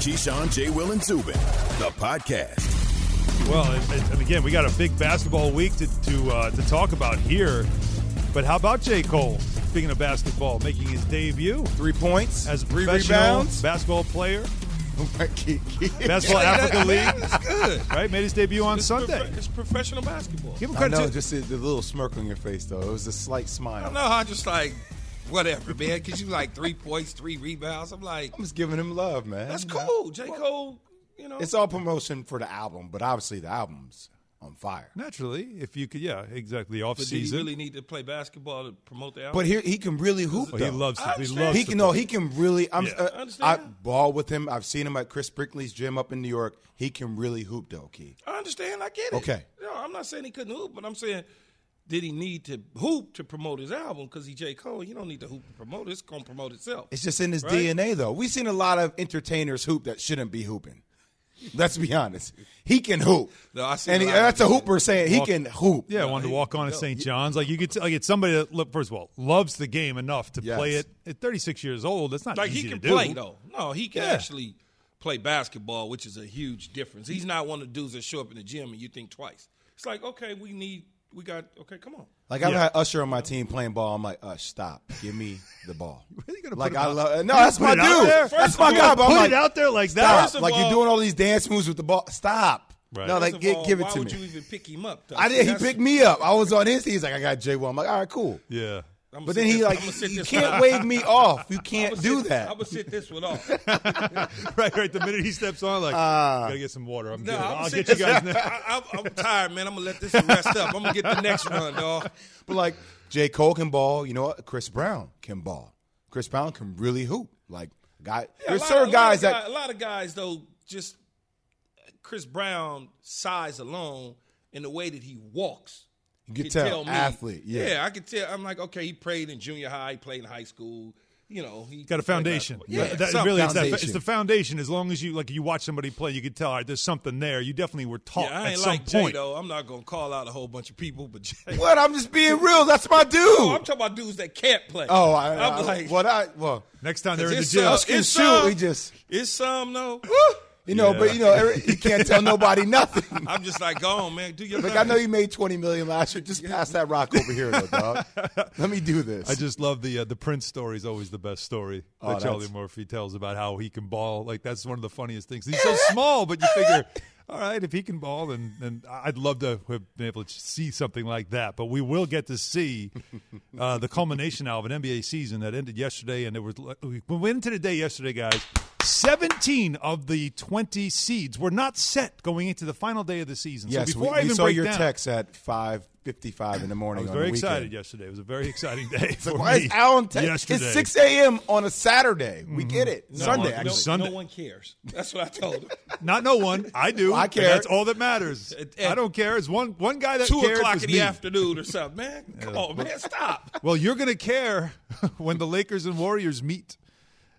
Keyshawn, J. Will, and Zubin, the podcast. Well, and, and again, we got a big basketball week to to, uh, to talk about here. But how about J. Cole? Speaking of basketball, making his debut Three points, as a three professional rebounds. basketball player, Basketball Yeah, Africa that- League, That's good. right? Made his debut on It's Sunday. prof- it's professional basketball. Give him I credit. know, to- just the, the little smirk on your face, though. It was a slight smile. I smile. know how just like whatever, man. Because you like three points, three rebounds. I'm like, I'm just giving him love, man. that's cool. J Cole, you know, It's all promotion for the album, but obviously the album's on fire. Naturally, if you could, yeah, exactly. Off but did he season. really need to play basketball to promote the album? But here he can really hoop. Well, he though. loves. I To, he understand. loves. He to can no, play. he can really. I'm. Yeah. Uh, I I understand. ball with him. I've seen him at Chris Brickley's gym up in New York. He can really hoop, though. Key. I understand. I get it. Okay. No, I'm not saying he couldn't hoop, but I'm saying. Did he need to hoop to promote his album? Because he J. Cole, you don't need to hoop to promote it. It's going to promote itself. It's just in his Right? DNA, though. We've seen a lot of entertainers hoop that shouldn't be hooping. Let's be honest. He can hoop, No, I see and he, that's a hooper saying he can hoop. Yeah, I wanted to walk on at St. John's. Like you could, t- like it's somebody that look first of all loves the game enough to Yes. play it at 36 years old. That's not like easy he can to do. play though. No, he can Yeah. actually play basketball, which is a huge difference. He's not one of the dudes that show up in the gym and you think twice. It's like, okay, we need, we got, okay, come on. Like I've Yeah. had Usher on my team playing ball. I'm like, Ush, stop. Give me the ball. Really gonna like put I out- love. No, that's my dude. That's my guy. But I'm Put like, it out there like stop. that. Like all- you're doing all these dance moves with the ball. Stop. Right. No, like get, all, give it why to would me. you even pick him up? though? I did. He picked me up. I was on his. He's like, I got J. Well, I'm like, all right, cool. Yeah. I'ma But then he this- like, you can't one- wave me off. You can't sit- do that. I'm gonna sit this one off. right, right. The minute he steps on, like, Ah. gotta get some water. I'm No, good. I'm I'll get you guys. now. I, I'm, I'm tired, man. I'm gonna let this rest up. I'm gonna get the next run, dog. But like J. Cole can ball. You know what? Chris Brown can ball. Chris Brown can really hoop. Like guy, Yeah, there's certain a guys of that guy- a lot of guys though just Chris Brown size alone and the way that he walks. You can could tell, me- athlete, yeah. yeah, I could tell. I'm like, okay, he played in junior high, he played in high school. You know, he Got a foundation. basketball. Yeah, that, some really, it's, that, it's the foundation. As long as you like, you watch somebody play, you can tell. All right, there's something there. You definitely were taught Yeah, I at ain't some like Jay point. though. I'm not gonna call out a whole bunch of people, but Jay. what? I'm just being real. That's my dude. Oh, I'm talking about dudes that can't play. Oh, I, I'm I, like, what I well, Next time they're in the it's gym, so- us can it's some- We just it's some though. You know, Yeah. but you know, every- you can't tell nobody nothing. I'm just like, go on, man, do your Like thing. I know you made 20 million last year. Just pass that rock over here, though, dog. Let me do this. I just love the uh, the Prince story. Is always the best story Oh, that Charlie that's- Murphy tells about how he can ball. Like that's one of the funniest things. He's so small, but you figure, all right, if he can ball, then then I'd love to have been able to see something like that. But we will get to see uh, the culmination now of an NBA season that ended yesterday, and it was we went into the day yesterday, guys. 17 of the 20 seeds were not set going into the final day of the season. yes, so we, before I we even saw break your down, text at 5:55 in the morning. I was on very the weekend. excited yesterday. It was a very exciting day for Why me is Alan text? yesterday. It's 6 a.m. on a Saturday. We mm-hmm. get it. Sunday, no, actually. Sunday. no one cares. That's what I told him. Not no one. I do. I care. That's all that matters. At- at I don't care. It's one one guy that Two cares o'clock is in the me. afternoon or something, man. Come on, man, stop. Well, you're going to care when the Lakers and Warriors meet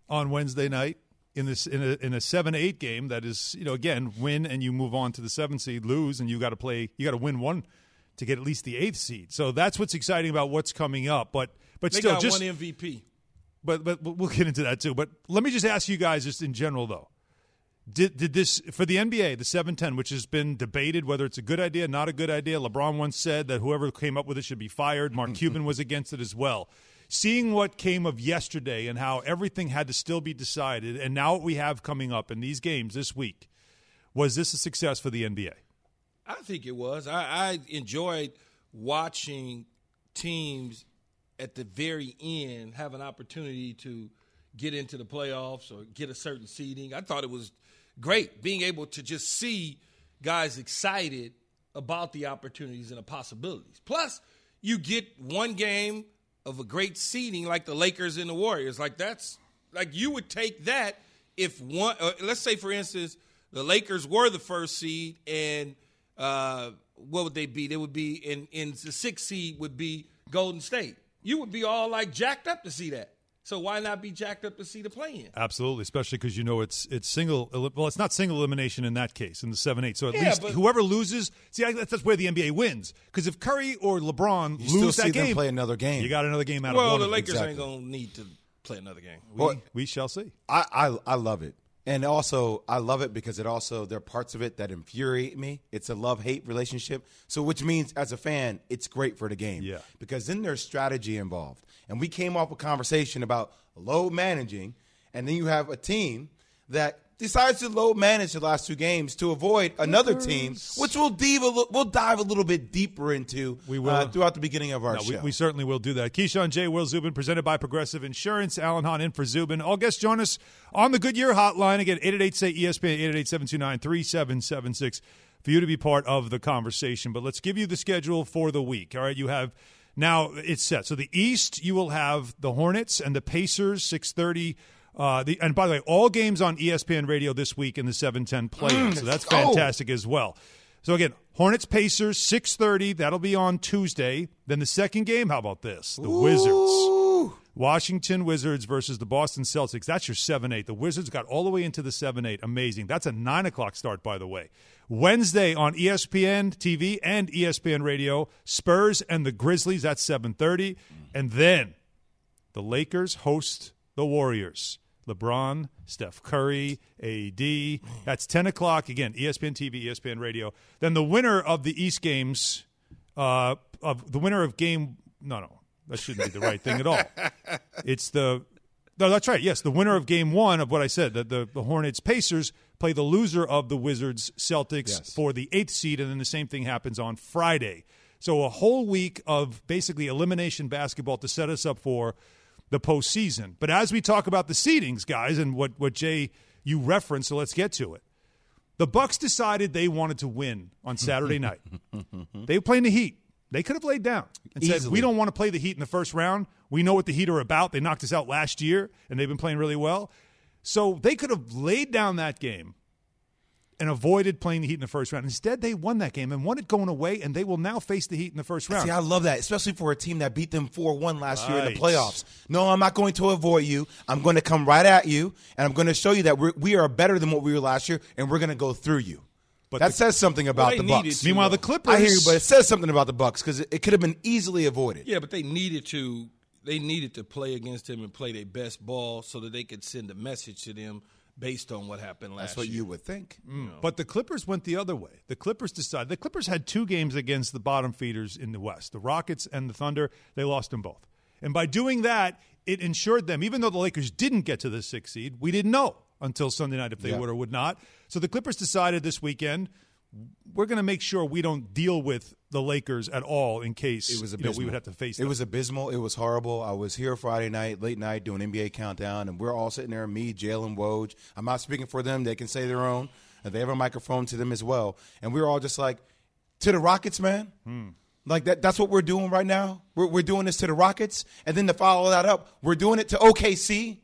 on Wednesday night in this in a in a seven eight game. That is, you know, again, win and you move on to the seven seed. Lose and you got to play. You got to win one to get at least the eighth seed. So that's what's exciting about what's coming up. But but They still, just one MVP. but but we'll get into that too. But let me just ask you guys, just in general, though. Did did this for the NBA, the seven ten, which has been debated whether it's a good idea, not a good idea? LeBron once said that whoever came up with it should be fired. Mark Cuban was against it as well. Seeing what came of yesterday and how everything had to still be decided, and now what we have coming up in these games this week, was this a success for the NBA? I think it was. I, I enjoyed watching teams at the very end have an opportunity to get into the playoffs or get a certain seeding. I thought it was great being able to just see guys excited about the opportunities and the possibilities. Plus, you get one game of a great seeding like the Lakers and the Warriors. Like that's like you would take that if one. Uh, let's say, for instance, the Lakers were the first seed, and uh, what would they be? They would be in in the sixth seed would be Golden State. You would be all like jacked up to see that. So why not be jacked up to see the play-in? Absolutely, especially because you know it's it's single. Well, it's not single elimination in that case in the seven eight. So at Yeah, least but- whoever loses, see, I, that's, that's where the NBA wins. Because if Curry or LeBron You still lose see that them game, play another game. you got another game out of Well, one. the of them. Lakers exactly. ain't gonna need to play another game. We, we shall see. I, I I love it. And also, I love it because it also there are parts of it that infuriate me. It's a love hate relationship. So, which means as a fan, it's great for the game. Yeah. Because then there's strategy involved. And we came off a conversation about load managing, and then you have a team that decides to load manage the last two games to avoid another team, which we'll dive a, li- we'll dive a little bit deeper into We will. uh, throughout the beginning of our No, show. we, we certainly will do that. Keyshawn J. Will Zubin, presented by Progressive Insurance. Alan Hahn in for Zubin. All guests join us on the Goodyear hotline. Again, 888 say ESPN, 888 729 3776 for you to be part of the conversation. But let's give you the schedule for the week. All right, you have now it's set. So the East, you will have the Hornets and the Pacers, 630. Uh, the, and by the way, all games on ESPN Radio this week in the 710 play. so that's fantastic as well. So again, Hornets Pacers 6:30, that'll be on Tuesday. Then the second game, how about this? The Wizards. Washington Wizards versus the Boston Celtics. That's your 7 8. The Wizards got all the way into the 7 8. Amazing. That's a 9 o'clock start, by the way. Wednesday on ESPN TV and ESPN Radio, Spurs and the Grizzlies. That's 7.30. And then the Lakers host the Warriors. LeBron, Steph Curry, AD. That's 10 o'clock. Again, ESPN TV, ESPN Radio. Then the winner of the East games, uh, of the winner of game, no, no, that shouldn't be the right thing at all. It's the, no, that's right. Yes, the winner of game one of what I said, the, the, the Hornets Pacers play the loser of the Wizards Celtics Yes. for the eighth seed, and then the same thing happens on Friday. So a whole week of basically elimination basketball to set us up for the postseason. But as we talk about the seedings, guys, and what, what Jay you referenced, so let's get to it. The Bucks decided they wanted to win on Saturday night. they were playing the Heat. They could have laid down and said, "We don't want to play the Heat in the first round. We know what the Heat are about. They knocked us out last year, and they've been playing really well. So they could have laid down that game and avoided playing the Heat in the first round. Instead, they won that game and won it going away, and they will now face the Heat in the first round. See, I love that, especially for a team that beat them 4 1 last year in the playoffs. No, I'm not going to avoid you. I'm going to come right at you, and I'm going to show you that we're, we are better than what we were last year, and we're going to go through you. But that the- says something about they the Bucks. to. Meanwhile, the uh, Clippers. I hear you, but it says something about the Bucks because it, it could have been easily avoided. Yeah, but they needed to they needed to play against him and play their best ball so that they could send a message to them based on what happened last year. That's what year. you would think. Mm. But the Clippers went the other way. The Clippers decided. The Clippers had two games against the bottom feeders in the West, the Rockets and the Thunder. They lost them both. And by doing that, it ensured them, even though the Lakers didn't get to the sixth seed, we didn't know until Sunday night if they Yeah. would or would not. So the Clippers decided this weekend, we're going to make sure we don't deal with the Lakers at all in case It was you know, we would have to face It them. was abysmal. It was horrible. I was here Friday night, late night, doing NBA countdown, and we're all sitting there. Me, Jalen Woj. I'm not speaking for them. They can say their own. And they have a microphone to them as well. And we're all just like, to the Rockets, man. Hmm. Like that. That's what we're doing right now. We're, we're doing this to the Rockets, and then to follow that up, we're doing it to OKC.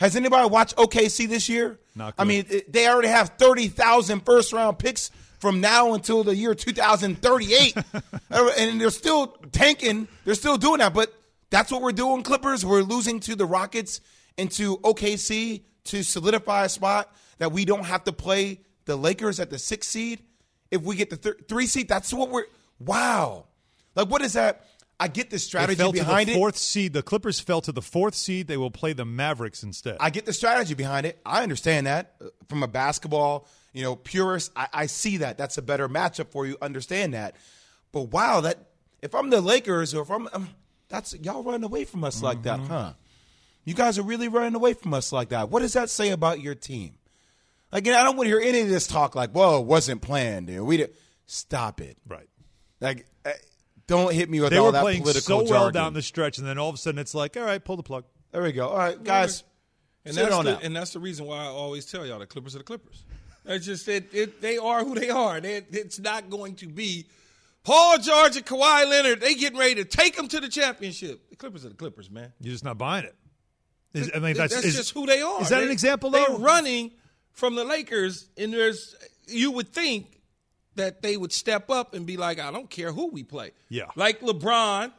Has anybody watched OKC this year? Not I mean, it- they already have 30,000 first round picks from now until the year 2038. Uh, and they're still tanking. They're still doing that. But that's what we're doing, Clippers. We're losing to the Rockets and to OKC to solidify a spot that we don't have to play the Lakers at the sixth seed. If we get the thir- three seed, that's what we're. Wow. Like, what is that? I get the strategy behind the it. fourth seed. The Clippers fell to the fourth seed. They will play the Mavericks instead. I get the strategy behind it. I understand that Uh, from a basketball, you know, purist. I, I see that. That's a better matchup for you. Understand that. But wow, that if I'm the Lakers or if I'm, um, that's y'all running away from us like that, huh? You guys are really running away from us like that. What does that say about your team? Again, I don't want to hear any of this talk like, "Whoa, it wasn't planned." Dude. We did. Stop it. right. Like, uh, don't hit me with They all were that playing political so well jargon. down the stretch, and then all of a sudden it's like, all right, pull the plug. there we go. All right, guys. And sit that's on the, out. and that's the reason why I always tell y'all the Clippers are the Clippers. It's just it, it they are who they are. They, it's not going to be Paul George and Kawhi Leonard. They getting ready to take them to the championship. The Clippers are the Clippers, man. You're just not buying it. Is, I mean, that's, That's is- just who they are. Is that They- an example? They're running from the Lakers, and there's you would think that they would step up and be like, I don't care who we play. Yeah. like LeBron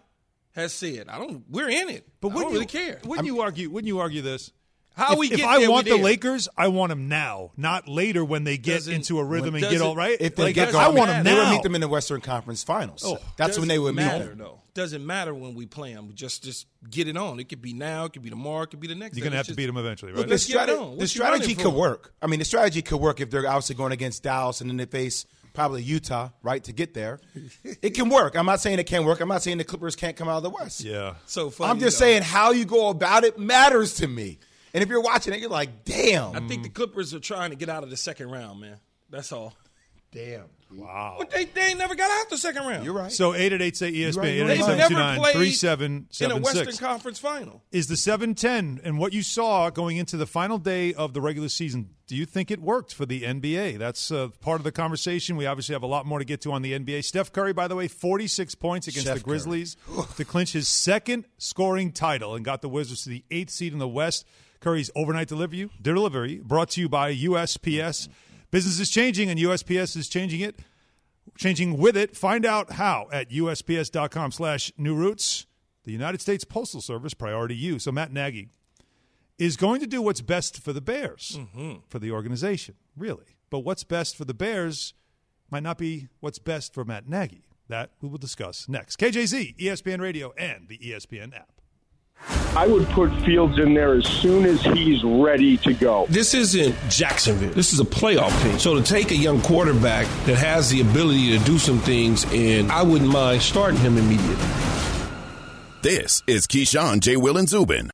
has said, I don't. We're in it, but But I wouldn't don't really care. Wouldn't you argue? Wouldn't you argue this? How if, we if I there, want the there. Lakers, I want them now, not later when they get Doesn't- into a rhythm and get all right. If they Like, get I going, want them now. they would meet them in the Western Conference Finals. Oh, That's when they would meet matter, them. though. Doesn't matter when we play them. Just just get it on. It could be now. It could be tomorrow. It could be the next. You're day. gonna have Let's to beat them eventually, right? Look, the, Let's get it strate- on. What the strategy could work. I mean, the strategy could work if they're obviously going against Dallas and then they face probably Utah, right, to get there. it can work. I'm not saying it can't work. I'm not saying the Clippers can't come out of the West. yeah. So funny, I'm just though. saying how you go about it matters to me. And if you're watching it, you're like, damn. I think the Clippers are trying to get out of the second round, man. That's all. damn. Wow. But they, they ain't never got out the second round. You're right. So eight at eight say ESPN, right, eight you're at right. eight They've never played three seven in a Western six. Conference final. Is the seven ten and what you saw going into the final day of the regular season? Do you think it worked for the NBA? That's uh, part of the conversation. We obviously have a lot more to get to on the NBA. Steph Curry, by the way, forty six points against Chef the Grizzlies to clinch his second scoring title and got the Wizards to the eighth seed in the West. Curry's overnight delivery, delivery brought to you by USPS. Business is changing, and USPS is changing it changing with it. Find out how at USPS.com slash new roots. The United States Postal Service, priority you. So Matt Nagy is going to do what's best for the Bears, mm-hmm. for the organization, really. But what's best for the Bears might not be what's best for Matt Nagy. That we will discuss next. KJZ, ESPN Radio, and the ESPN app. I would put Fields in there as soon as he's ready to go. This isn't Jacksonville. This is a playoff team. So to take a young quarterback that has the ability to do some things, and I wouldn't mind starting him immediately. This is Keyshawn, J. Will, and Zubin.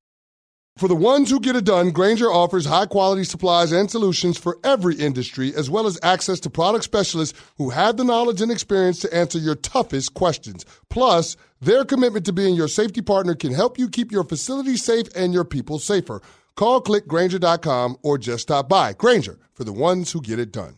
For the ones who get it done, Grainger offers high quality supplies and solutions for every industry, as well as access to product specialists who have the knowledge and experience to answer your toughest questions. Plus, their commitment to being your safety partner can help you keep your facility safe and your people safer. Call clickgrainger.com or just stop by. Grainger, for the ones who get it done.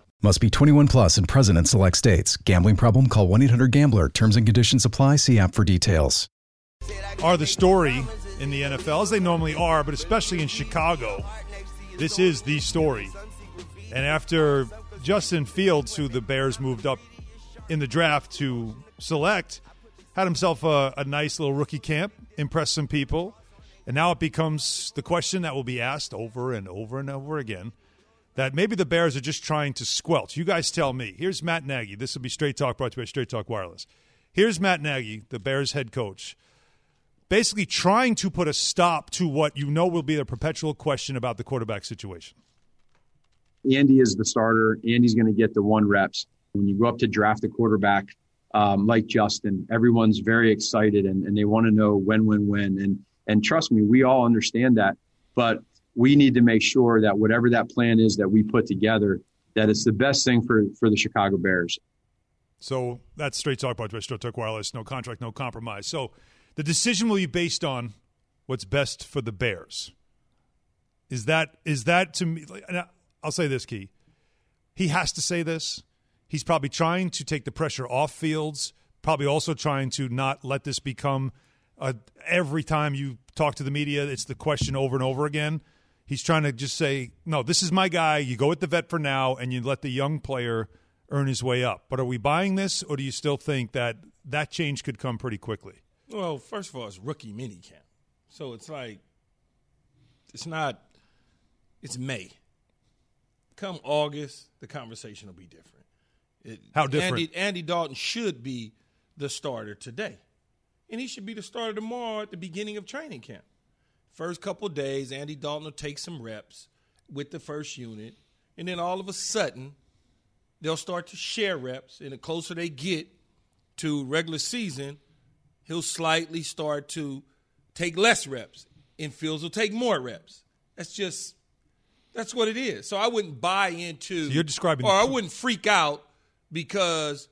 Must be 21 plus and present in select states. Gambling problem? Call 1 800 Gambler. Terms and conditions apply. See app for details. Are the story in the NFL, as they normally are, but especially in Chicago. This is the story. And after Justin Fields, who the Bears moved up in the draft to select, had himself a, a nice little rookie camp, impressed some people, and now it becomes the question that will be asked over and over and over again that maybe the Bears are just trying to squelch. You guys tell me. Here's Matt Nagy. This will be Straight Talk brought to you by Straight Talk Wireless. Here's Matt Nagy, the Bears head coach, basically trying to put a stop to what you know will be a perpetual question about the quarterback situation. Andy is the starter. Andy's going to get the one reps. When you go up to draft a quarterback um, like Justin, everyone's very excited and, and they want to know when, when, when. And and trust me, we all understand that. But we need to make sure that whatever that plan is that we put together, that it's the best thing for for the Chicago Bears. So that's Straight Talk by Straight Talk Wireless. No contract, no compromise. So the decision will be based on what's best for the Bears. Is that is that to me? I'll say this, Key. He has to say this. He's probably trying to take the pressure off Fields. Probably also trying to not let this become a, every time you talk to the media, it's the question over and over again. He's trying to just say, no, this is my guy. You go with the vet for now, and you let the young player earn his way up. But are we buying this, or do you still think that that change could come pretty quickly? Well, first of all, it's rookie mini camp, So it's like, it's not, it's May. Come August, the conversation will be different. It, How different? Andy, Andy Dalton should be the starter today. And he should be the starter tomorrow at the beginning of training camp. First couple of days, Andy Dalton will take some reps with the first unit. And then all of a sudden, they'll start to share reps. And the closer they get to regular season, he'll slightly start to take less reps. And Fields will take more reps. That's just that's what it is. So I wouldn't buy into So you're describing- or I wouldn't freak out because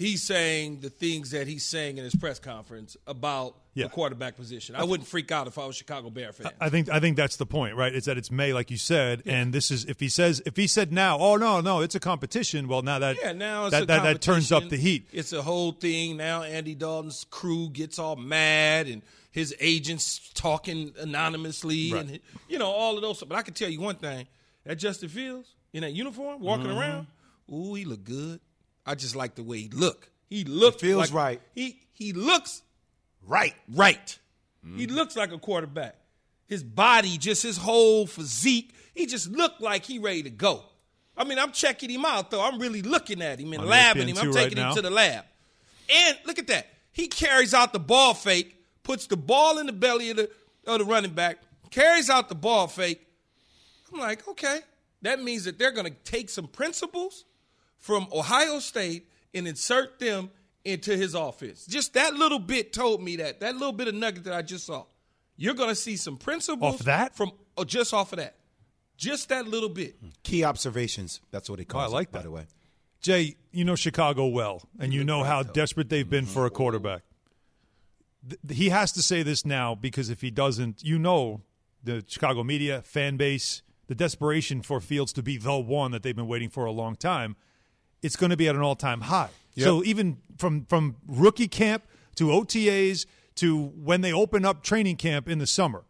he's saying the things that he's saying in his press conference about Yeah. the quarterback position. I wouldn't freak out if I was Chicago Bear fan. I think I think that's the point, right? It's that it's May, like you said, and this is if he says if he said now, oh no, no, it's a competition. Well, now that Yeah, now it's that that, that turns up the heat. It's a whole thing. Now Andy Dalton's crew gets all mad and his agents talking anonymously Right. and you know all of those. But I can tell you one thing: that Justin Fields in that uniform, walking Mm-hmm. around, ooh, he looked good. I just like the way he look. He looks feels like- right. He he looks Right. right. He Mm-hmm. looks like a quarterback. His body, just his whole physique, he just looked like he ready to go. I mean, I'm checking him out though. I'm really looking at him and On labbing him. I'm right taking him now. to the lab. And look at that. He carries out the ball fake, puts the ball in the belly of the of the running back, carries out the ball fake. I'm like, okay, that means that they're going to take some principles from Ohio State and insert them into his offense. Just that little bit told me that. That little bit of nugget that I just saw. You're going to see some principles Off that? from oh, just off of that. Just that little bit. Hmm. Key observations. That's what he calls Oh, I like it, by that. the way. Jay, you know Chicago well, and you know how desperate they've been for a mm-hmm. quarterback. Th- He has to say this now because if he doesn't, you know the Chicago media, fan base, the desperation for Fields to be the one that they've been waiting for a long time, it's going to be at an all-time high. So even from from rookie camp to OTAs to when they open up training camp in the summer,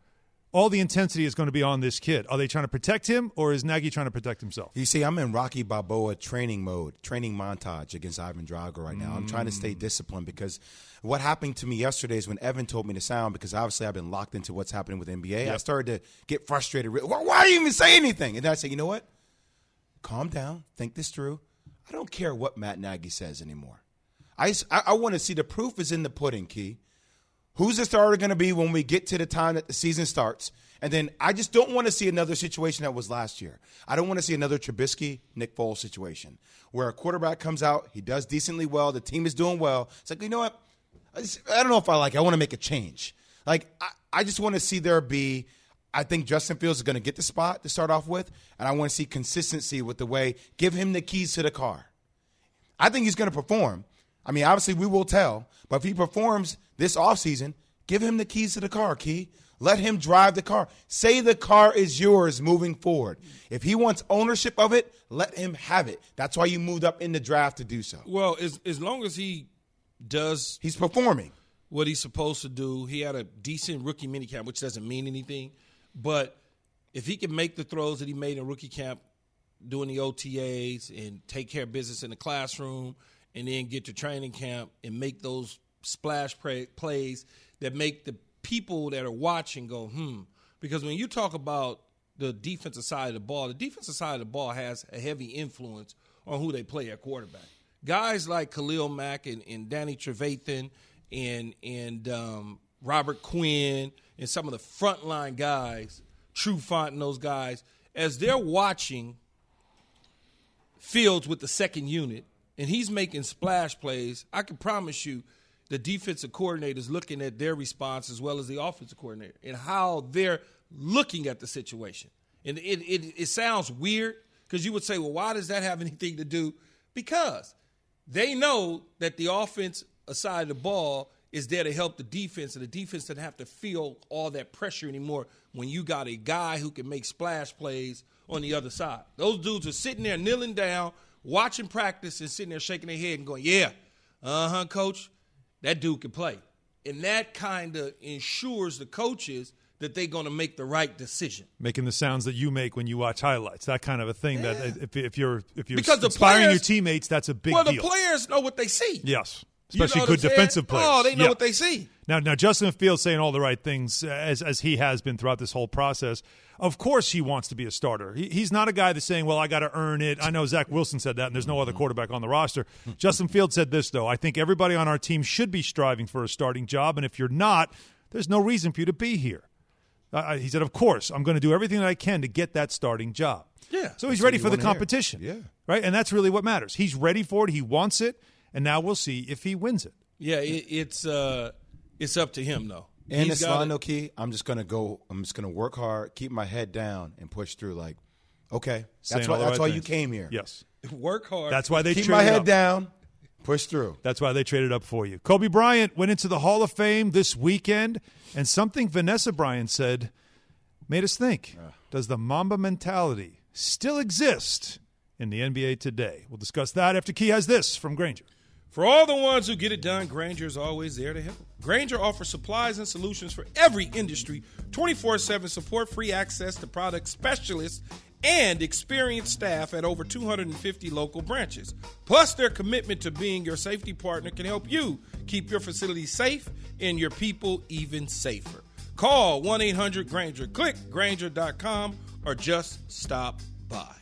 all the intensity is going to be on this kid. Are they trying to protect him, or is Nagy trying to protect himself? You see, I'm in Rocky Balboa training mode, training montage against Ivan Drago right now. I'm trying to stay mm. disciplined because what happened to me yesterday is when Evan told me to sound, because obviously I've been locked into what's happening with NBA. I started to get frustrated. Why, why do you even say anything? And then I said, you know what? Calm down, think this through. I don't care what Matt Nagy says anymore. I I want to see the proof is in the pudding, Key. Who's the starter going to be when we get to the time that the season starts? And then I just don't want to see another situation that was last year. I don't want to see another Trubisky, Nick Foles situation where a quarterback comes out, he does decently well, the team is doing well. It's like, you know what? I, just- I don't know if I like it. I want to make a change. Like, I, I just want to see there be. I think Justin Fields is going to get the spot to start off with, and I want to see consistency with the way. Give him the keys to the car. I think he's going to perform. I mean, obviously, we will tell. But if he performs this offseason, give him the keys to the car, Key. Let him drive the car. Say the car is yours moving forward. If he wants ownership of it, let him have it. That's why you moved up in the draft to do so. Well, as as long as he does He's performing. what he's supposed to do. He had a decent rookie minicamp, which doesn't mean anything. But if he can make the throws that he made in rookie camp, doing the OTAs and take care of business in the classroom, and then get to training camp and make those splash play, plays that make the people that are watching go, hmm. Because when you talk about the defensive side of the ball, the defensive side of the ball has a heavy influence on who they play at quarterback. Guys like Khalil Mack and, and Danny Trevathan and and um, Robert Quinn and some of the frontline guys, Trufant and those guys, as they're watching Fields with the second unit and he's making splash plays, I can promise you the defensive coordinator is looking at their response as well as the offensive coordinator and how they're looking at the situation. And it, it, it sounds weird because you would say, well, why does that have anything to do? Because they know that the offense aside of the ball is there to help the defense, and the defense doesn't have to feel all that pressure anymore when you got a guy who can make splash plays on the other side. Those dudes are sitting there kneeling down, watching practice, and sitting there shaking their head and going, Yeah, uh huh, coach, that dude can play. And that kind of ensures the coaches that they're going to make the right decision. making the sounds that you make when you watch highlights. That kind of a thing. That if, if you're if you're Because the inspiring players- your teammates, that's a big deal. well, the deal. players know what they see. yes, You know especially good defensive players. Oh, they know Yeah. what they see. Now, now Justin Fields saying all the right things uh, as as he has been throughout this whole process. Of course, he wants to be a starter. He, he's not a guy that's saying, "Well, I got to earn it." I know Zach Wilson said that, and there's no other quarterback on the roster. Justin Fields said this though. I think everybody on our team should be striving for a starting job, and if you're not, there's no reason for you to be here. Uh, he said, "Of course, I'm going to do everything that I can to get that starting job." Yeah. So he's ready for the wanna hear. competition. Yeah. Right, and that's really what matters. He's ready for it. He wants it, and now we'll see if he wins it. Yeah, it, it's uh, it's up to him though. And He's it's not no key. I'm just gonna go. I'm just gonna work hard, keep my head down, and push through. Like, okay, that's all why. That's right why you came here. Yes, work hard. that's why they keep trade my head up. down, Push through. That's why they traded up for you. Kobe Bryant went into the Hall of Fame this weekend, and something Vanessa Bryant said made us think Does the Mamba mentality still exist in the NBA today? We'll discuss that after Key has this from Grainger. For all the ones who get it done, Grainger is always there to help. Grainger offers supplies and solutions for every industry, 24 7 support, free access to product specialists, and experienced staff at over 250 local branches. Plus, their commitment to being your safety partner can help you keep your facility safe and your people even safer. Call 1 800 Grainger, click Grainger.com, or just stop by.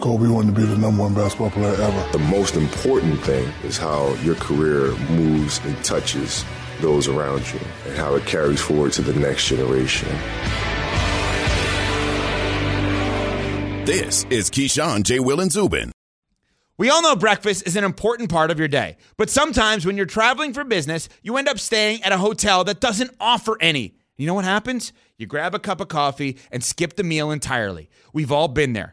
Kobe wanted to be the number one basketball player ever. The most important thing is how your career moves and touches those around you and how it carries forward to the next generation. This is Keyshawn, J. Will, and Zubin. We all know breakfast is an important part of your day, but sometimes when you're traveling for business, you end up staying at a hotel that doesn't offer any. You know what happens? You grab a cup of coffee and skip the meal entirely. We've all been there.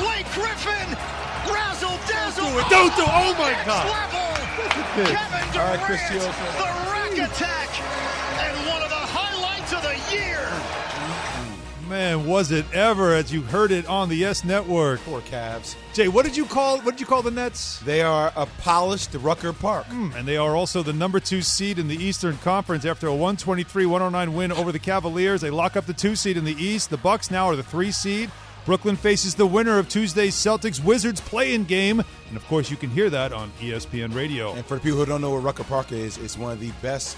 Blake Griffin! Razzle dazzle! Don't do it, don't do it. Oh my Next God. Level. Good. Kevin Durant, right, Chris the rack attack, and one of the highlights of the year. Man, was it ever as you heard it on the Yes Network. Poor Cavs. Jay, what did you call what did you call the Nets? They are a polished Rucker Park. Hmm, and they are also the number two seed in the Eastern Conference after a 123-109 win over the Cavaliers. They lock up the two seed in the East. The Bucks now are the three seed. Brooklyn faces the winner of Tuesday's Celtics Wizards play-in game, and of course you can hear that on ESPN Radio. And for the people who don't know what Rucker Park is, it's one of the best,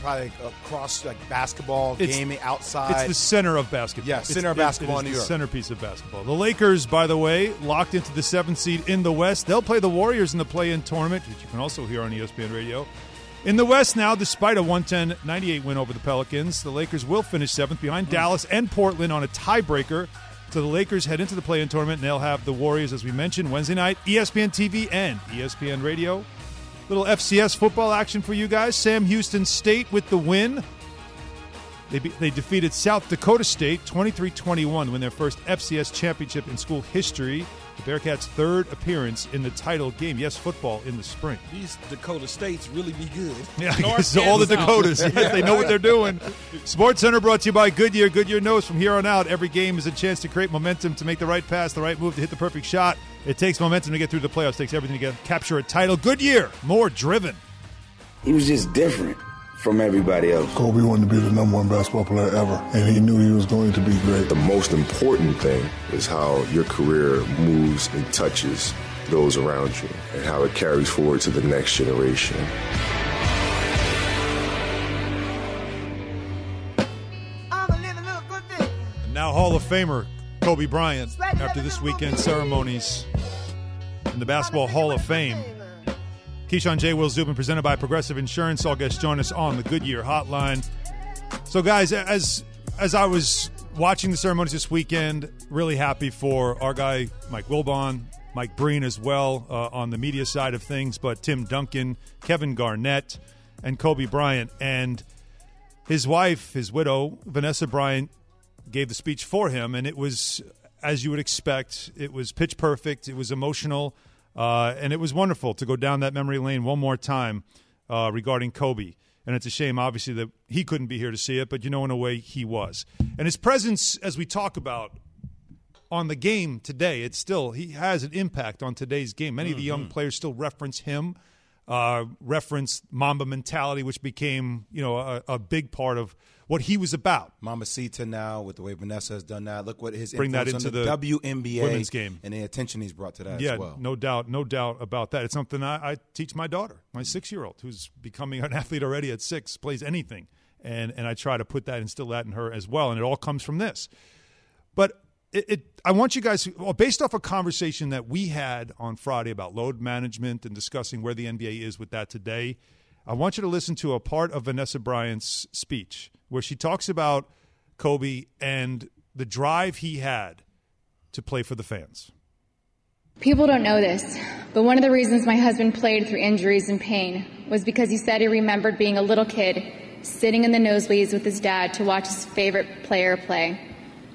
probably across like basketball, It's- gaming, outside. It's the center of basketball. Yeah, It's- center of basketball it in New the York. centerpiece of basketball. The Lakers, by the way, locked into the seventh seed in the West. They'll play the Warriors in the play-in tournament, which you can also hear on ESPN Radio. In the West now, despite a 110-98 win over the Pelicans, the Lakers will finish seventh behind mm. Dallas and Portland on a tiebreaker. So the Lakers head into the play-in tournament, and they'll have the Warriors, as we mentioned, Wednesday night, ESPN TV and ESPN Radio. Little FCS football action for you guys. Sam Houston State with the win. They, be, they defeated South Dakota State 23 21 to win their first FCS championship in school history. The Bearkats' third appearance in the title game. Yes, football in the spring. These Dakota States really be good. Yeah, North yes, all the. Dakotas. Yes, they know what they're doing. Sports Center brought to you by Goodyear. Goodyear knows from here on out, every game is a chance to create momentum, to make the right pass, the right move, to hit the perfect shot. It takes momentum to get through the playoffs. It takes everything to get, capture a title. Goodyear, more driven. He was just different from everybody else. Kobe wanted to be the number one basketball player ever, and he knew he was going to be great. The most important thing is how your career moves and touches those around you and how it carries forward to the next generation. And now Hall of Famer Kobe Bryant after this weekend's ceremonies in the Basketball Hall of Fame. Keyshawn J. Will Zubin presented by Progressive Insurance. All guests join us on the Goodyear Hotline. So, guys, as as I was watching the ceremonies this weekend, really happy for our guy Mike Wilbon, Mike Breen as well uh, on the media side of things, but Tim Duncan, Kevin Garnett, and Kobe Bryant, and his wife, his widow Vanessa Bryant, gave the speech for him, and it was as you would expect. It was pitch perfect. It was emotional, uh, and it was wonderful to go down that memory lane one more time uh, regarding Kobe. And it's a shame, obviously, that he couldn't be here to see it, but you know, in a way, he was. And his presence, as we talk about on the game today, it's still he has an impact on today's game. Many of the young players still reference him, uh, reference Mamba mentality, which became you know a, a big part of what he was about. Mambacita now with the way Vanessa has done that. Look what his Bring that into on the WNBA women's game. and the attention he's brought to that yeah, as well. no doubt, no doubt about that. It's something I, I teach my daughter, my six-year-old, who's becoming an athlete already at six, plays anything, and and I try to put that, instill that in her as well, and it all comes from this. But it, it I want you guys, well, based off a conversation that we had on Friday about load management and discussing where the NBA is with that today. I want you to listen to a part of Vanessa Bryant's speech where she talks about Kobe and the drive he had to play for the fans. People don't know this, but one of the reasons my husband played through injuries and pain was because he said he remembered being a little kid sitting in the nosebleeds with his dad to watch his favorite player play.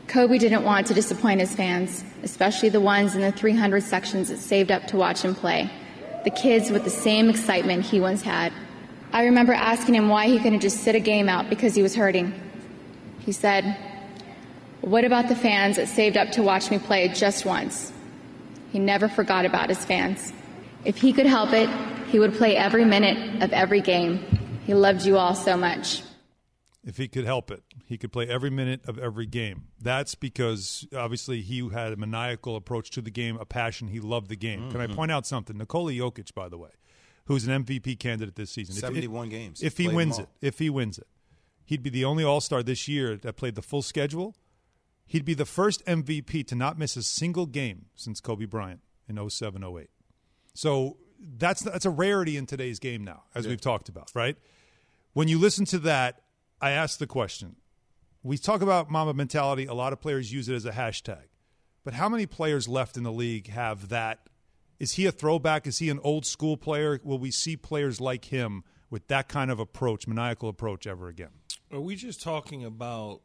Kobe didn't want to disappoint his fans, especially the ones in the 300 sections that saved up to watch him play, the kids with the same excitement he once had. I remember asking him why he couldn't just sit a game out because he was hurting. He said, What about the fans that saved up to watch me play just once? He never forgot about his fans. If he could help it, he would play every minute of every game. He loved you all so much. If he could help it, he could play every minute of every game. That's because obviously he had a maniacal approach to the game, a passion. He loved the game. Mm-hmm. Can I point out something? Nikola Jokic, by the way, who's an MVP candidate this season. If- 71 games. If he wins it, if he wins it, he'd be the only All Star this year that played the full schedule. He'd be the first MVP to not miss a single game since Kobe Bryant in 07 08. So that's that's a rarity in today's game now, as Yeah. we've talked about, right? When you listen to that, I ask the question. We talk about Mamba mentality. A lot of players use it as a hashtag. But how many players left in the league have that? Is he a throwback? Is he an old school player? Will we see players like him with that kind of approach, maniacal approach, ever again? Are we just talking about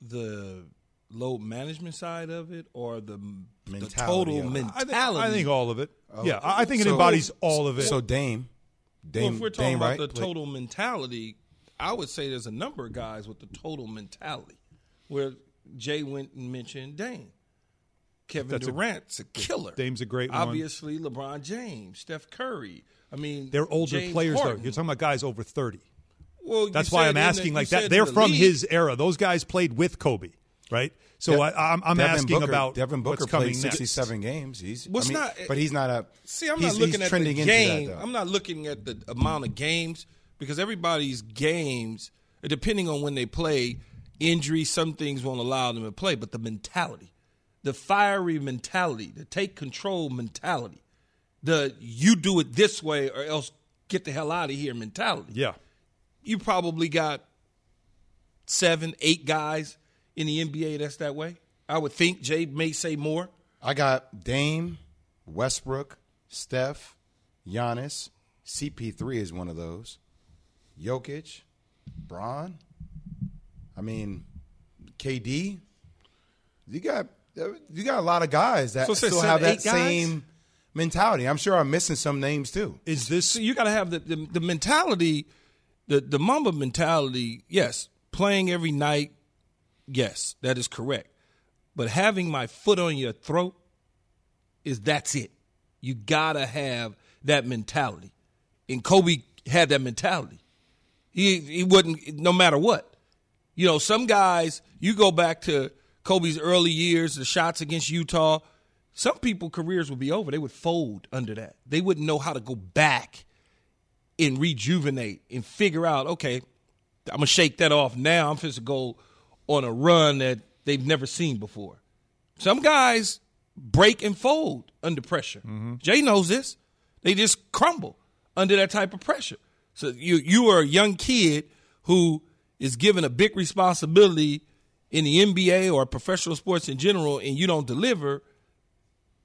the load management side of it, or the, the total of it. I think- mentality? I think all of it. Oh. Yeah, I I think it So- embodies all of it. So Dame, Dame, well, if we're talking Dame, about right? the Played- total mentality, I would say there's a number of guys with the total mentality. Where Jay went and mentioned Dame, Kevin That's a- Durant's a, killer. Dame's a great one. Obviously, LeBron James, Steph Curry. I mean, They're older James players, Harden. though. You're talking about guys over 30. Well, you That's why I'm in the- asking like that. They're the from league. his era. Those guys played with Kobe, right? So De- I, I'm, I'm asking Booker- about Devin Booker what's coming played next. 67 games. He's, What's I mean, not- but he's not a. See, I'm he's, not looking at trending the into that, game. though. I'm not looking at the amount of games because everybody's games, depending on when they play, injury, some things won't allow them to play. But the mentality, the fiery mentality, the take control mentality, the you do it this way or else get the hell out of here mentality. Yeah. You probably got seven, eight guys in the NBA that's that way. I would think Jay may say more. I got Dame, Westbrook, Steph, Giannis. CP3 is one of those. Jokic, Braun. I mean, KD. You got you got a lot of guys that So still have that same mentality. I'm sure I'm missing some names too. Is this So you got to have the, the the mentality, the the Mamba mentality. Yes, playing every night. Yes, that is correct. But having my foot on your throat is that's it. You gotta have that mentality, and Kobe had that mentality. He he wouldn't no matter what. You know, some guys you go back to Kobe's early years, the shots against Utah. Some people careers would be over. They would fold under that. They wouldn't know how to go back and rejuvenate and figure out, okay, I'm gonna shake that off now. I'm supposed to go on a run that they've never seen before. Some guys break and fold under pressure. Mm-hmm. Jay knows this. They just crumble under that type of pressure. So you you are a young kid who is given a big responsibility in the NBA or professional sports in general, and you don't deliver,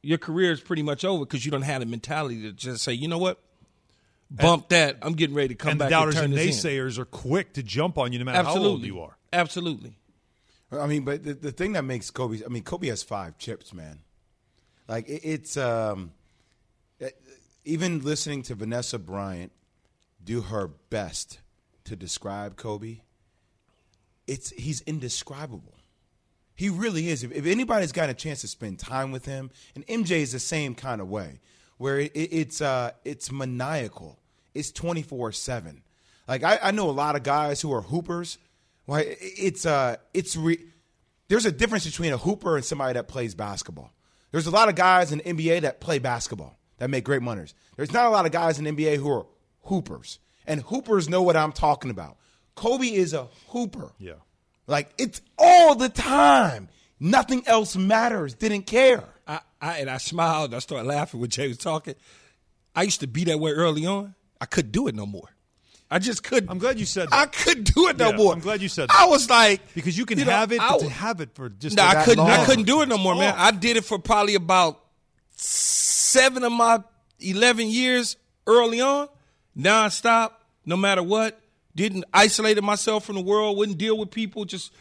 your career is pretty much over because you don't have the mentality to just say, you know what, bump that. I'm getting ready to come back. and the doubters and and turn this in. naysayers are quick to jump on you no matter Absolutely, how old you are. Absolutely. I mean, but the, the thing that makes Kobe, I mean, Kobe has five chips, man. Like it, it's um, it- even listening to Vanessa Bryant do her best to describe Kobe. It's he's indescribable. He really is. If, if anybody's got a chance to spend time with him, and MJ is the same kind of way, where it, it- it's uh, it's maniacal. It's twenty four seven. Like I, I know a lot of guys who are hoopers. Why it- it's uh, it's re- there's a difference between a hooper and somebody that plays basketball. There's a lot of guys in NBA that play basketball that make great monies. There's not a lot of guys in NBA who are hoopers, and hoopers know what I'm talking about. Kobe is a hooper. Yeah. Like it's all the time. Nothing else matters. Didn't care. I, I and I smiled. I started laughing when Jay was talking. I used to be that way early on. I couldn't do it no more. I just couldn't. I'm glad you said that. I couldn't do it no Yeah, more. I'm glad you said that. I was like, because you can you know, have it, I but to have it for just no, I couldn't. long. I couldn't do it no more, man. Oh. I did it for probably about seven of my eleven years early on, nonstop, no matter what. Didn't isolated myself from the world. Wouldn't deal with people. Just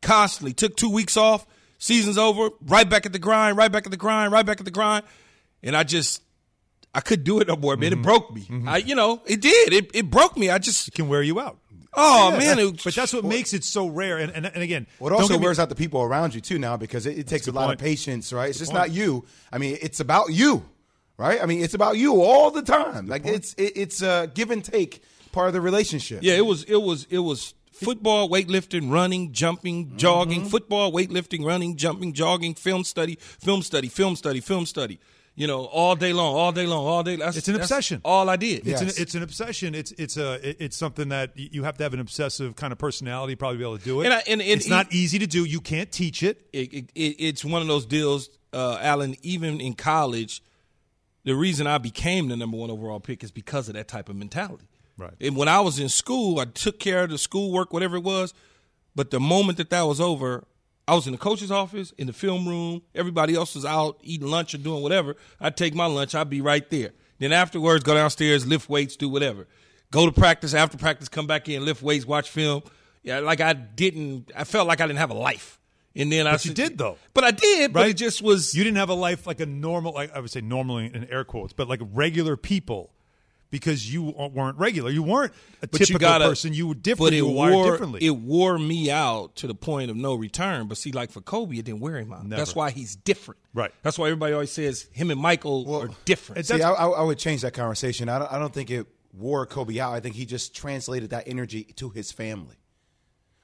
constantly took two weeks off. Season's over. Right back at the grind. Right back at the grind. Right back at the grind. And I just. I couldn't do it no more, man. Mm-hmm. It broke me. I, you know, it did. It, it broke me. I just It can wear you out. Oh Yeah, man, that- it, but that's what makes it so rare. And and, and again, Well, it also get me- wears out the people around you too now because it, it takes a good lot point. of patience, right? It's just point. not you. I mean, it's about you, right? I mean, it's about you all the time. Like it's it, it's a give and take part of the relationship. Yeah, it was it was it was football, weightlifting, running, jumping, jogging, football, weightlifting, running, jumping, jogging, film study, film study, film study, film study. You know, all day long, all day long, all day. That's, It's an obsession. All I did. It's an it's an obsession. It's it's a it's something that you have to have an obsessive kind of personality probably be able to do it. And I- and- and it's not easy to do. You can't teach it. it, it, it, it's one of those deals, uh, Alan. Even in college, the reason I became the number one overall pick is because of that type of mentality. Right. And when I was in school, I took care of the schoolwork, whatever it was. But the moment that that was over, I was in the coach's office, in the film room. Everybody else was out eating lunch or doing whatever. I'd take my lunch. I'd be right there. Then afterwards, go downstairs, lift weights, do whatever. Go to practice. After practice, come back in, lift weights, watch film. Yeah, like I didn't. I felt like I didn't have a life. And then I But you did though. But I did. But Right? it just was. You didn't have a life like a normal. Like I would say normally in air quotes, but like regular people. Because you weren't regular, you weren't a but typical you gotta, person. You were different. But it you were wired wore, differently. It wore me out to the point of no return. But see, like for Kobe, it didn't wear him out. Never. That's why he's different. Right. That's why everybody always says him and Michael are different. See, I, I, I would change that conversation. I don't, I don't think it wore Kobe out. I think he just translated that energy to his family.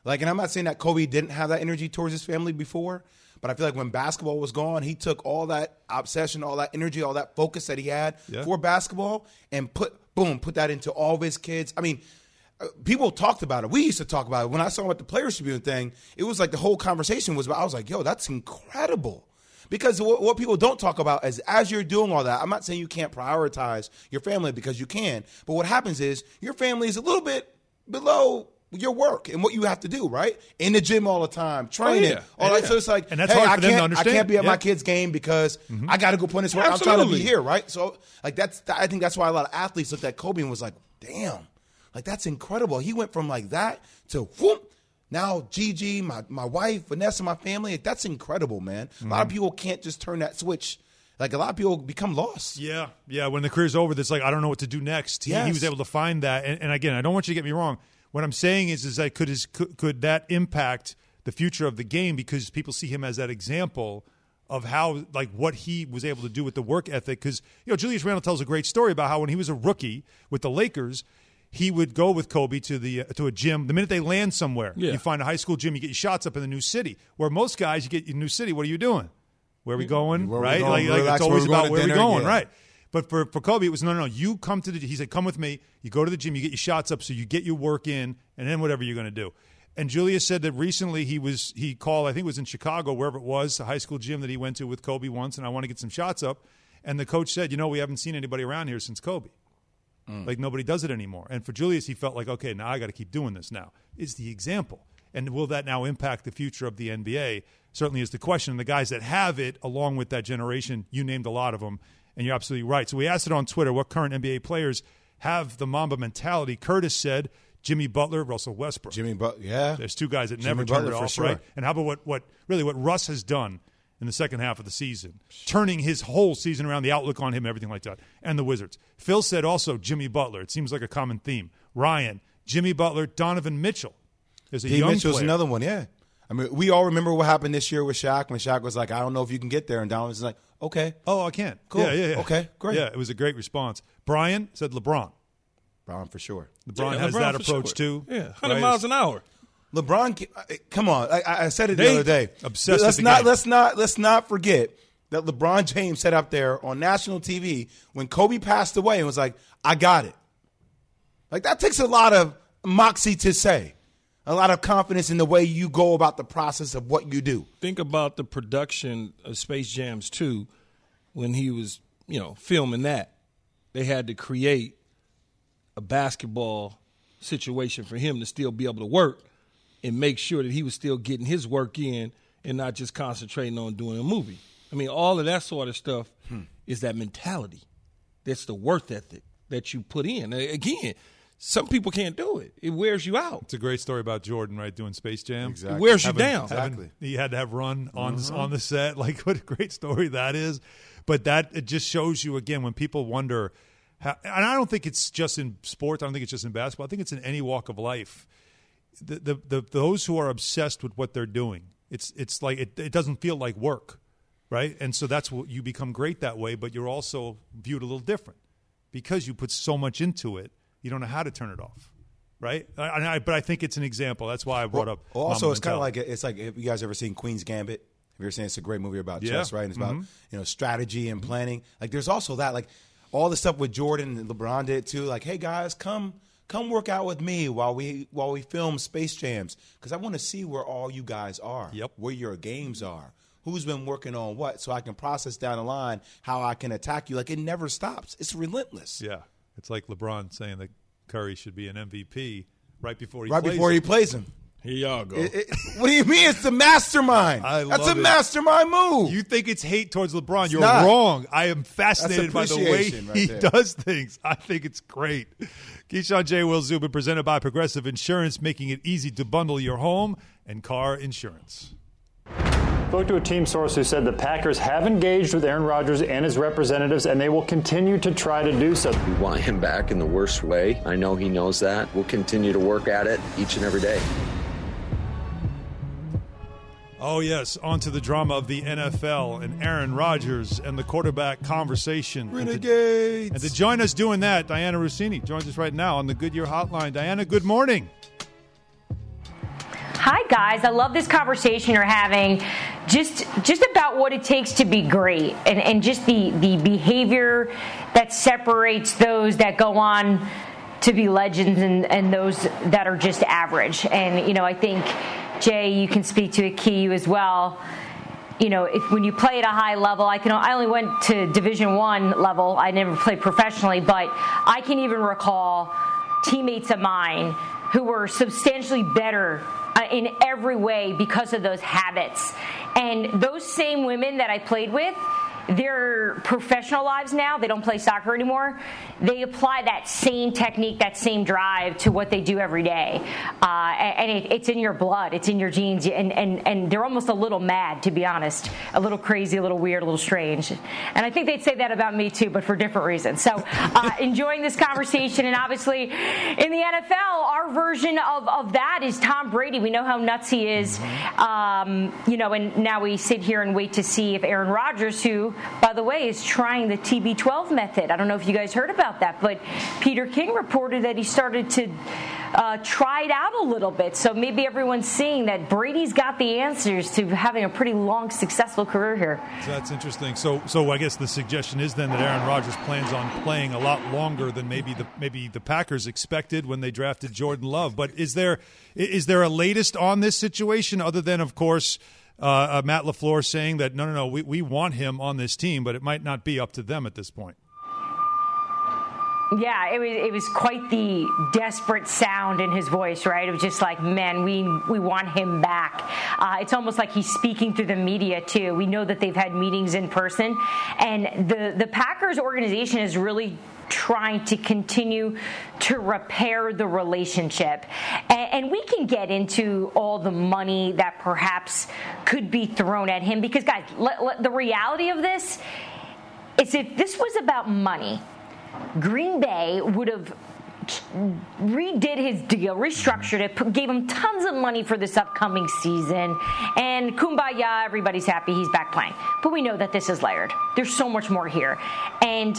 Like, and I'm not saying that Kobe didn't have that energy towards his family before, but I feel like when basketball was gone, he took all that obsession, all that energy, all that focus that he had Yeah. for basketball and put, boom, put that into all of his kids. I mean, uh, people talked about it. We used to talk about it. When I saw him at the Players Tribune thing, it was like the whole conversation was about, I was like, yo, that's incredible. Because what, what people don't talk about is as you're doing all that, I'm not saying you can't prioritize your family because you can, but what happens is your family is a little bit below your work and what you have to do, right? In the gym all the time, oh, training, yeah. all Yeah. that. So it's like, And that's hey, hard I for them to can't, I understand. can't be at Yeah. my kid's game because mm-hmm. I got to go put in this work. I'm trying to be here, right? So like that's I think that's why a lot of athletes looked at Kobe and was like, damn, like that's incredible. He went from like that to whoop. Now Gigi, my my wife, Vanessa, my family, like, that's incredible, man. A lot of mm-hmm. people can't just turn that switch. Like a lot of people become lost. Yeah, yeah. When the career's over, that's like I don't know what to do next. He, he was able to find that, and, and again, I don't want you to get me wrong. What I'm saying is, is that could his could, could that impact the future of the game because people see him as that example of how like what he was able to do with the work ethic. Because you know, Julius Randle tells a great story about how when he was a rookie with the Lakers. He would go with Kobe to the uh, to a gym. The minute they land somewhere, Yeah. you find a high school gym. You get your shots up in the new city. Where most guys, you get your new city. What are you doing? Where are we going? Where we right? going? Like, like it's always we about where we're dinner? going. Yeah. Right. But for, for Kobe, it was no, no, no. You come to the. He said, "Come with me." You go to the gym. You get your shots up, so you get your work in, and then whatever you're going to do. And Julius said that recently he was he called. I think it was in Chicago, wherever it was, a high school gym that he went to with Kobe once, and I want to get some shots up. And the coach said, "You know, we haven't seen anybody around here since Kobe. Mm. Like nobody does it anymore." And for Julius, he felt like, "Okay, now I got to keep doing this. Now is the example." And will that now impact the future of the NBA? Certainly is the question. And the guys that have it, along with that generation, you named a lot of them, and you're absolutely right. So we asked it on Twitter what current NBA players have the Mamba mentality. Curtis said Jimmy Butler, Russell Westbrook. Jimmy Butler, yeah. There's two guys that Jimmy never turned it off, sure. right? And how about what, what really what Russ has done in the second half of the season, turning his whole season around, the outlook on him, everything like that, and the Wizards. Phil said also Jimmy Butler. It seems like a common theme. Ryan, Jimmy Butler, Donovan Mitchell is a D. young Mitchell's player. another one, yeah. I mean, we all remember what happened this year with Shaq when Shaq was like, I don't know if you can get there. And Donovan's like, okay. Oh, I can't. Cool. Yeah, yeah, yeah. Okay, great. Yeah, it was a great response. Brian said LeBron. LeBron for sure. LeBron Yeah, has LeBron that for approach sure. too. Yeah, 100 right? miles an hour. LeBron, come on! I, I said it the They other day. obsessed let's with the not game. let's not let's not forget that LeBron James sat up there on national TV when Kobe passed away and was like, "I got it." Like that takes a lot of moxie to say, a lot of confidence in the way you go about the process of what you do. Think about the production of Space Jams 2 when he was, you know, filming that. They had to create a basketball situation for him to still be able to work and make sure that he was still getting his work in and not just concentrating on doing a movie. I mean, all of that sort of stuff hmm. is that mentality. That's the worth ethic that you put in. Again, some people can't do it. It wears you out. It's a great story about Jordan, right? Doing Space Jam. Exactly. It wears you Having- down. having- Exactly. he had to have run on Mhm. on the set. Like what a great story that is. But that it just shows you again when people wonder. How, and I don't think it's just in sports. I don't think it's just in basketball. I think it's in any walk of life. The, the, the those who are obsessed with what they're doing, it's it's like it, it doesn't feel like work, right? And so that's what you become great that way. But you're also viewed a little different because you put so much into it. You don't know how to turn it off, right? I, and I, but I think it's an example. That's why I brought up. Well, also, it's kind of like it's like have you guys ever seen Queen's Gambit? Have you ever seen? It's a great movie about Yeah. chess, right? And it's Mhm. about you know strategy and planning. Like there's also that like all the stuff with Jordan and LeBron did too. Like, hey guys, come come work out with me while we while we film Space Jams because I want to see where all you guys are. Yep, where your games are. Who's been working on what, so I can process down the line how I can attack you. Like it never stops. It's relentless. Yeah, it's like LeBron saying that Curry should be an MVP right before he right plays before him. he plays him. Here y'all go. It- it- what do you mean? It's the mastermind. I That's love a it. mastermind move. You think it's hate towards LeBron? It's You're not. wrong. I am fascinated by the way right he there. does things. I think it's great. Keyshawn J. Will Zubin presented by Progressive Insurance, making it easy to bundle your home and car insurance. Spoke to a team source who said the Packers have engaged with Aaron Rodgers and his representatives, and they will continue to try to do so. We want him back in the worst way. I know he knows that. We'll continue to work at it each and every day. Oh, yes, on to the drama of the NFL and Aaron Rodgers and the quarterback conversation. Renegades. And to join us doing that, Dianna Russini joins us right now on the Goodyear Hotline. Dianna, good morning. Hi guys, I love this conversation you're having. Just just about what it takes to be great and, and just the, the behavior that separates those that go on to be legends and, and those that are just average. And you know, I think Jay, you can speak to a key as well. You know, if when you play at a high level, I can I only went to Division One level. I never played professionally, but I can even recall teammates of mine who were substantially better in every way because of those habits. And those same women that I played with, their professional lives now, they don't play soccer anymore. They apply that same technique, that same drive to what they do every day. Uh, and it, it's in your blood, it's in your genes. And, and, and they're almost a little mad, to be honest. A little crazy, a little weird, a little strange. And I think they'd say that about me too, but for different reasons. So uh, enjoying this conversation. And obviously, in the NFL, our version of, of that is Tom Brady. We know how nuts he is. Um, you know, and now we sit here and wait to see if Aaron Rodgers, who, by the way, is trying the TB12 method. I don't know if you guys heard about that, but Peter King reported that he started to uh, try it out a little bit. So maybe everyone's seeing that Brady's got the answers to having a pretty long, successful career here. So that's interesting. So, so I guess the suggestion is then that Aaron Rodgers plans on playing a lot longer than maybe the maybe the Packers expected when they drafted Jordan Love. But is there is there a latest on this situation other than, of course, uh, uh, Matt LaFleur saying that no, no, no, we we want him on this team, but it might not be up to them at this point. Yeah, it was it was quite the desperate sound in his voice, right? It was just like, man, we we want him back. Uh, it's almost like he's speaking through the media too. We know that they've had meetings in person, and the the Packers organization has really trying to continue to repair the relationship. And, and, we can get into all the money that perhaps could be thrown at him because, guys, the reality of this is if this was about money, Green Bay would have redid his deal, restructured it, gave him tons of money for this upcoming season, and kumbaya, everybody's happy, he's back playing. But we know that this is layered. There's so much more here. And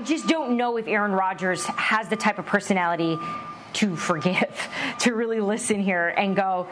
I just don't know if Aaron Rodgers has the type of personality to forgive, to really listen here and go,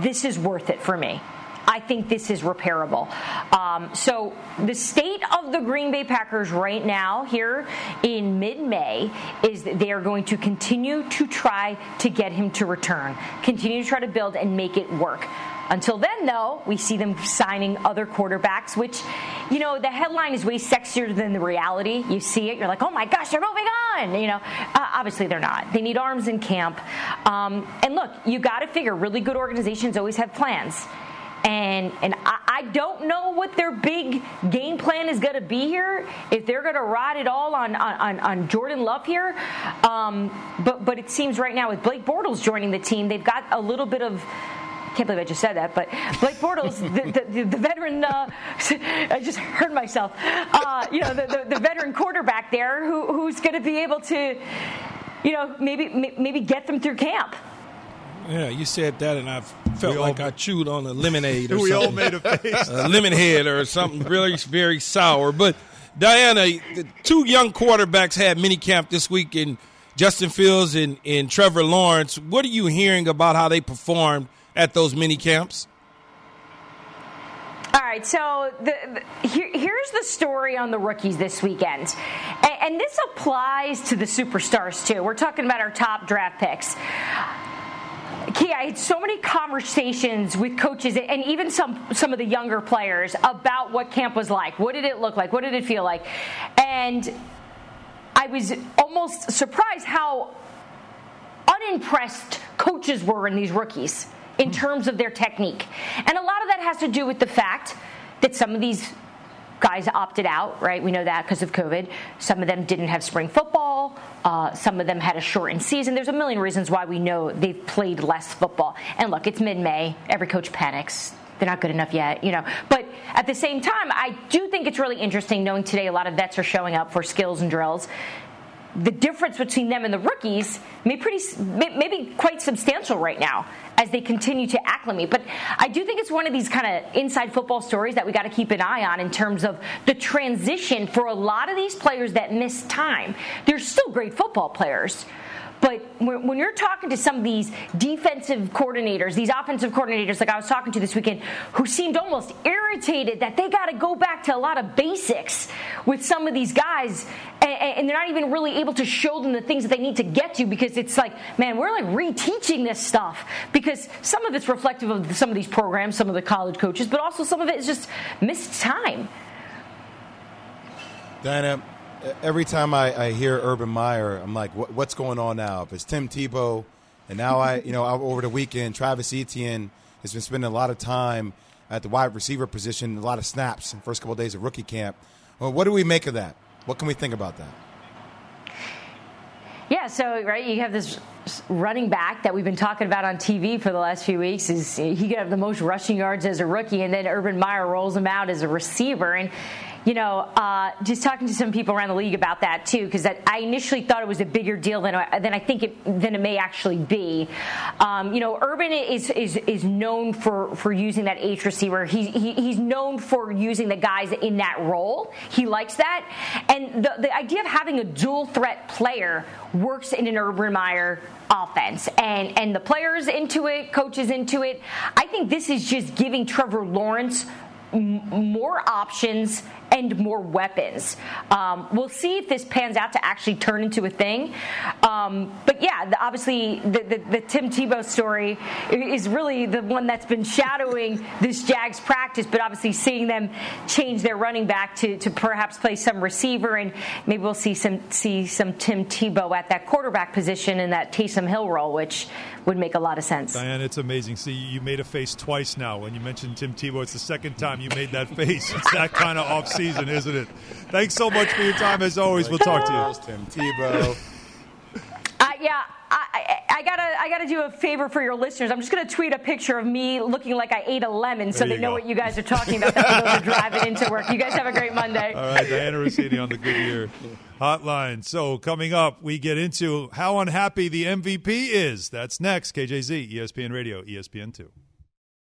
this is worth it for me. I think this is repairable. Um, so the state of the Green Bay Packers right now, here in mid-May, is that they are going to continue to try to get him to return, continue to try to build and make it work. Until then, though, we see them signing other quarterbacks, which, you know, the headline is way sexier than the reality. You see it, you're like, oh my gosh, they're moving on. You know, uh, obviously they're not. They need arms in camp. Um, and look, you got to figure really good organizations always have plans and and I, I, don't know what their big game plan is going to be here. If they're going to ride it all on on, on Jordan Love here, um, but but it seems right now with Blake Bortles joining the team, they've got a little bit of can't believe I just said that, but Blake Bortles, the, the, the veteran, uh, I just heard myself, uh, you know, the, the, the, veteran quarterback there who, who's going to be able to, you know, maybe maybe get them through camp. Yeah, you said that, and I felt we like all, I chewed on a lemonade or we something. all made a face. a lemon head or something really very sour. But Dianna, the two young quarterbacks had mini camp this week in Justin Fields and, and Trevor Lawrence. What are you hearing about how they performed at those mini camps? All right, so the, the, here, here's the story on the rookies this weekend. And, and this applies to the superstars, too. We're talking about our top draft picks. Key, I had so many conversations with coaches and even some some of the younger players about what camp was like. What did it look like? What did it feel like? And I was almost surprised how unimpressed coaches were in these rookies in terms of their technique. And a lot of that has to do with the fact that some of these guys opted out, right? We know that because of COVID. Some of them didn't have spring football. Uh, some of them had a shortened season. There's a million reasons why we know they've played less football. And look, it's mid-May. Every coach panics. They're not good enough yet, you know. But at the same time, I do think it's really interesting knowing today a lot of vets are showing up for skills and drills the difference between them and the rookies may pretty maybe quite substantial right now as they continue to acclimate. But I do think it's one of these kind of inside football stories that we got to keep an eye on in terms of the transition for a lot of these players that miss time. They're still great football players but when you're talking to some of these defensive coordinators, these offensive coordinators, like I was talking to this weekend, who seemed almost irritated that they got to go back to a lot of basics with some of these guys, and they're not even really able to show them the things that they need to get to because it's like, man, we're like reteaching this stuff because some of it's reflective of some of these programs, some of the college coaches, but also some of it is just missed time. Dianna, every time I, I, hear Urban Meyer, I'm like, what, what's going on now? If it's Tim Tebow, and now I, you know, over the weekend, Travis Etienne has been spending a lot of time at the wide receiver position, a lot of snaps in the first couple of days of rookie camp. Well, what do we make of that? What can we think about that? Yeah, so right, you have this running back that we've been talking about on TV for the last few weeks. Is he could have the most rushing yards as a rookie, and then Urban Meyer rolls him out as a receiver, and you know, uh, just talking to some people around the league about that too, because I initially thought it was a bigger deal than than I think it than it may actually be. Um, you know, Urban is is is known for for using that H receiver. He, he he's known for using the guys in that role. He likes that, and the the idea of having a dual threat player works in an Urban Meyer offense and and the players into it coaches into it. I think this is just giving trevor lawrence more options and more weapons. Um, we'll see if this pans out to actually turn into a thing. Um, but yeah, the, obviously the, the, the, Tim Tebow story is really the one that's been shadowing this Jags practice. But obviously, seeing them change their running back to, to perhaps play some receiver, and maybe we'll see some see some Tim Tebow at that quarterback position in that Taysom Hill role, which would make a lot of sense. Diane, it's amazing. See, you made a face twice now when you mentioned Tim Tebow. It's the second time you made that face. It's that kind of off season, isn't it? Thanks so much for your time. As always, we'll talk to you. Tim Tebow. Uh, yeah, I, I, I gotta I gotta do a favor for your listeners. I'm just gonna tweet a picture of me looking like I ate a lemon, so they you know go. what you guys are talking about. That those are driving into work. You guys have a great Monday. All right, Dianna Russini on the Goodyear Hotline. So coming up, we get into how unhappy the MVP is. That's next. KJZ, ESPN Radio, ESPN two.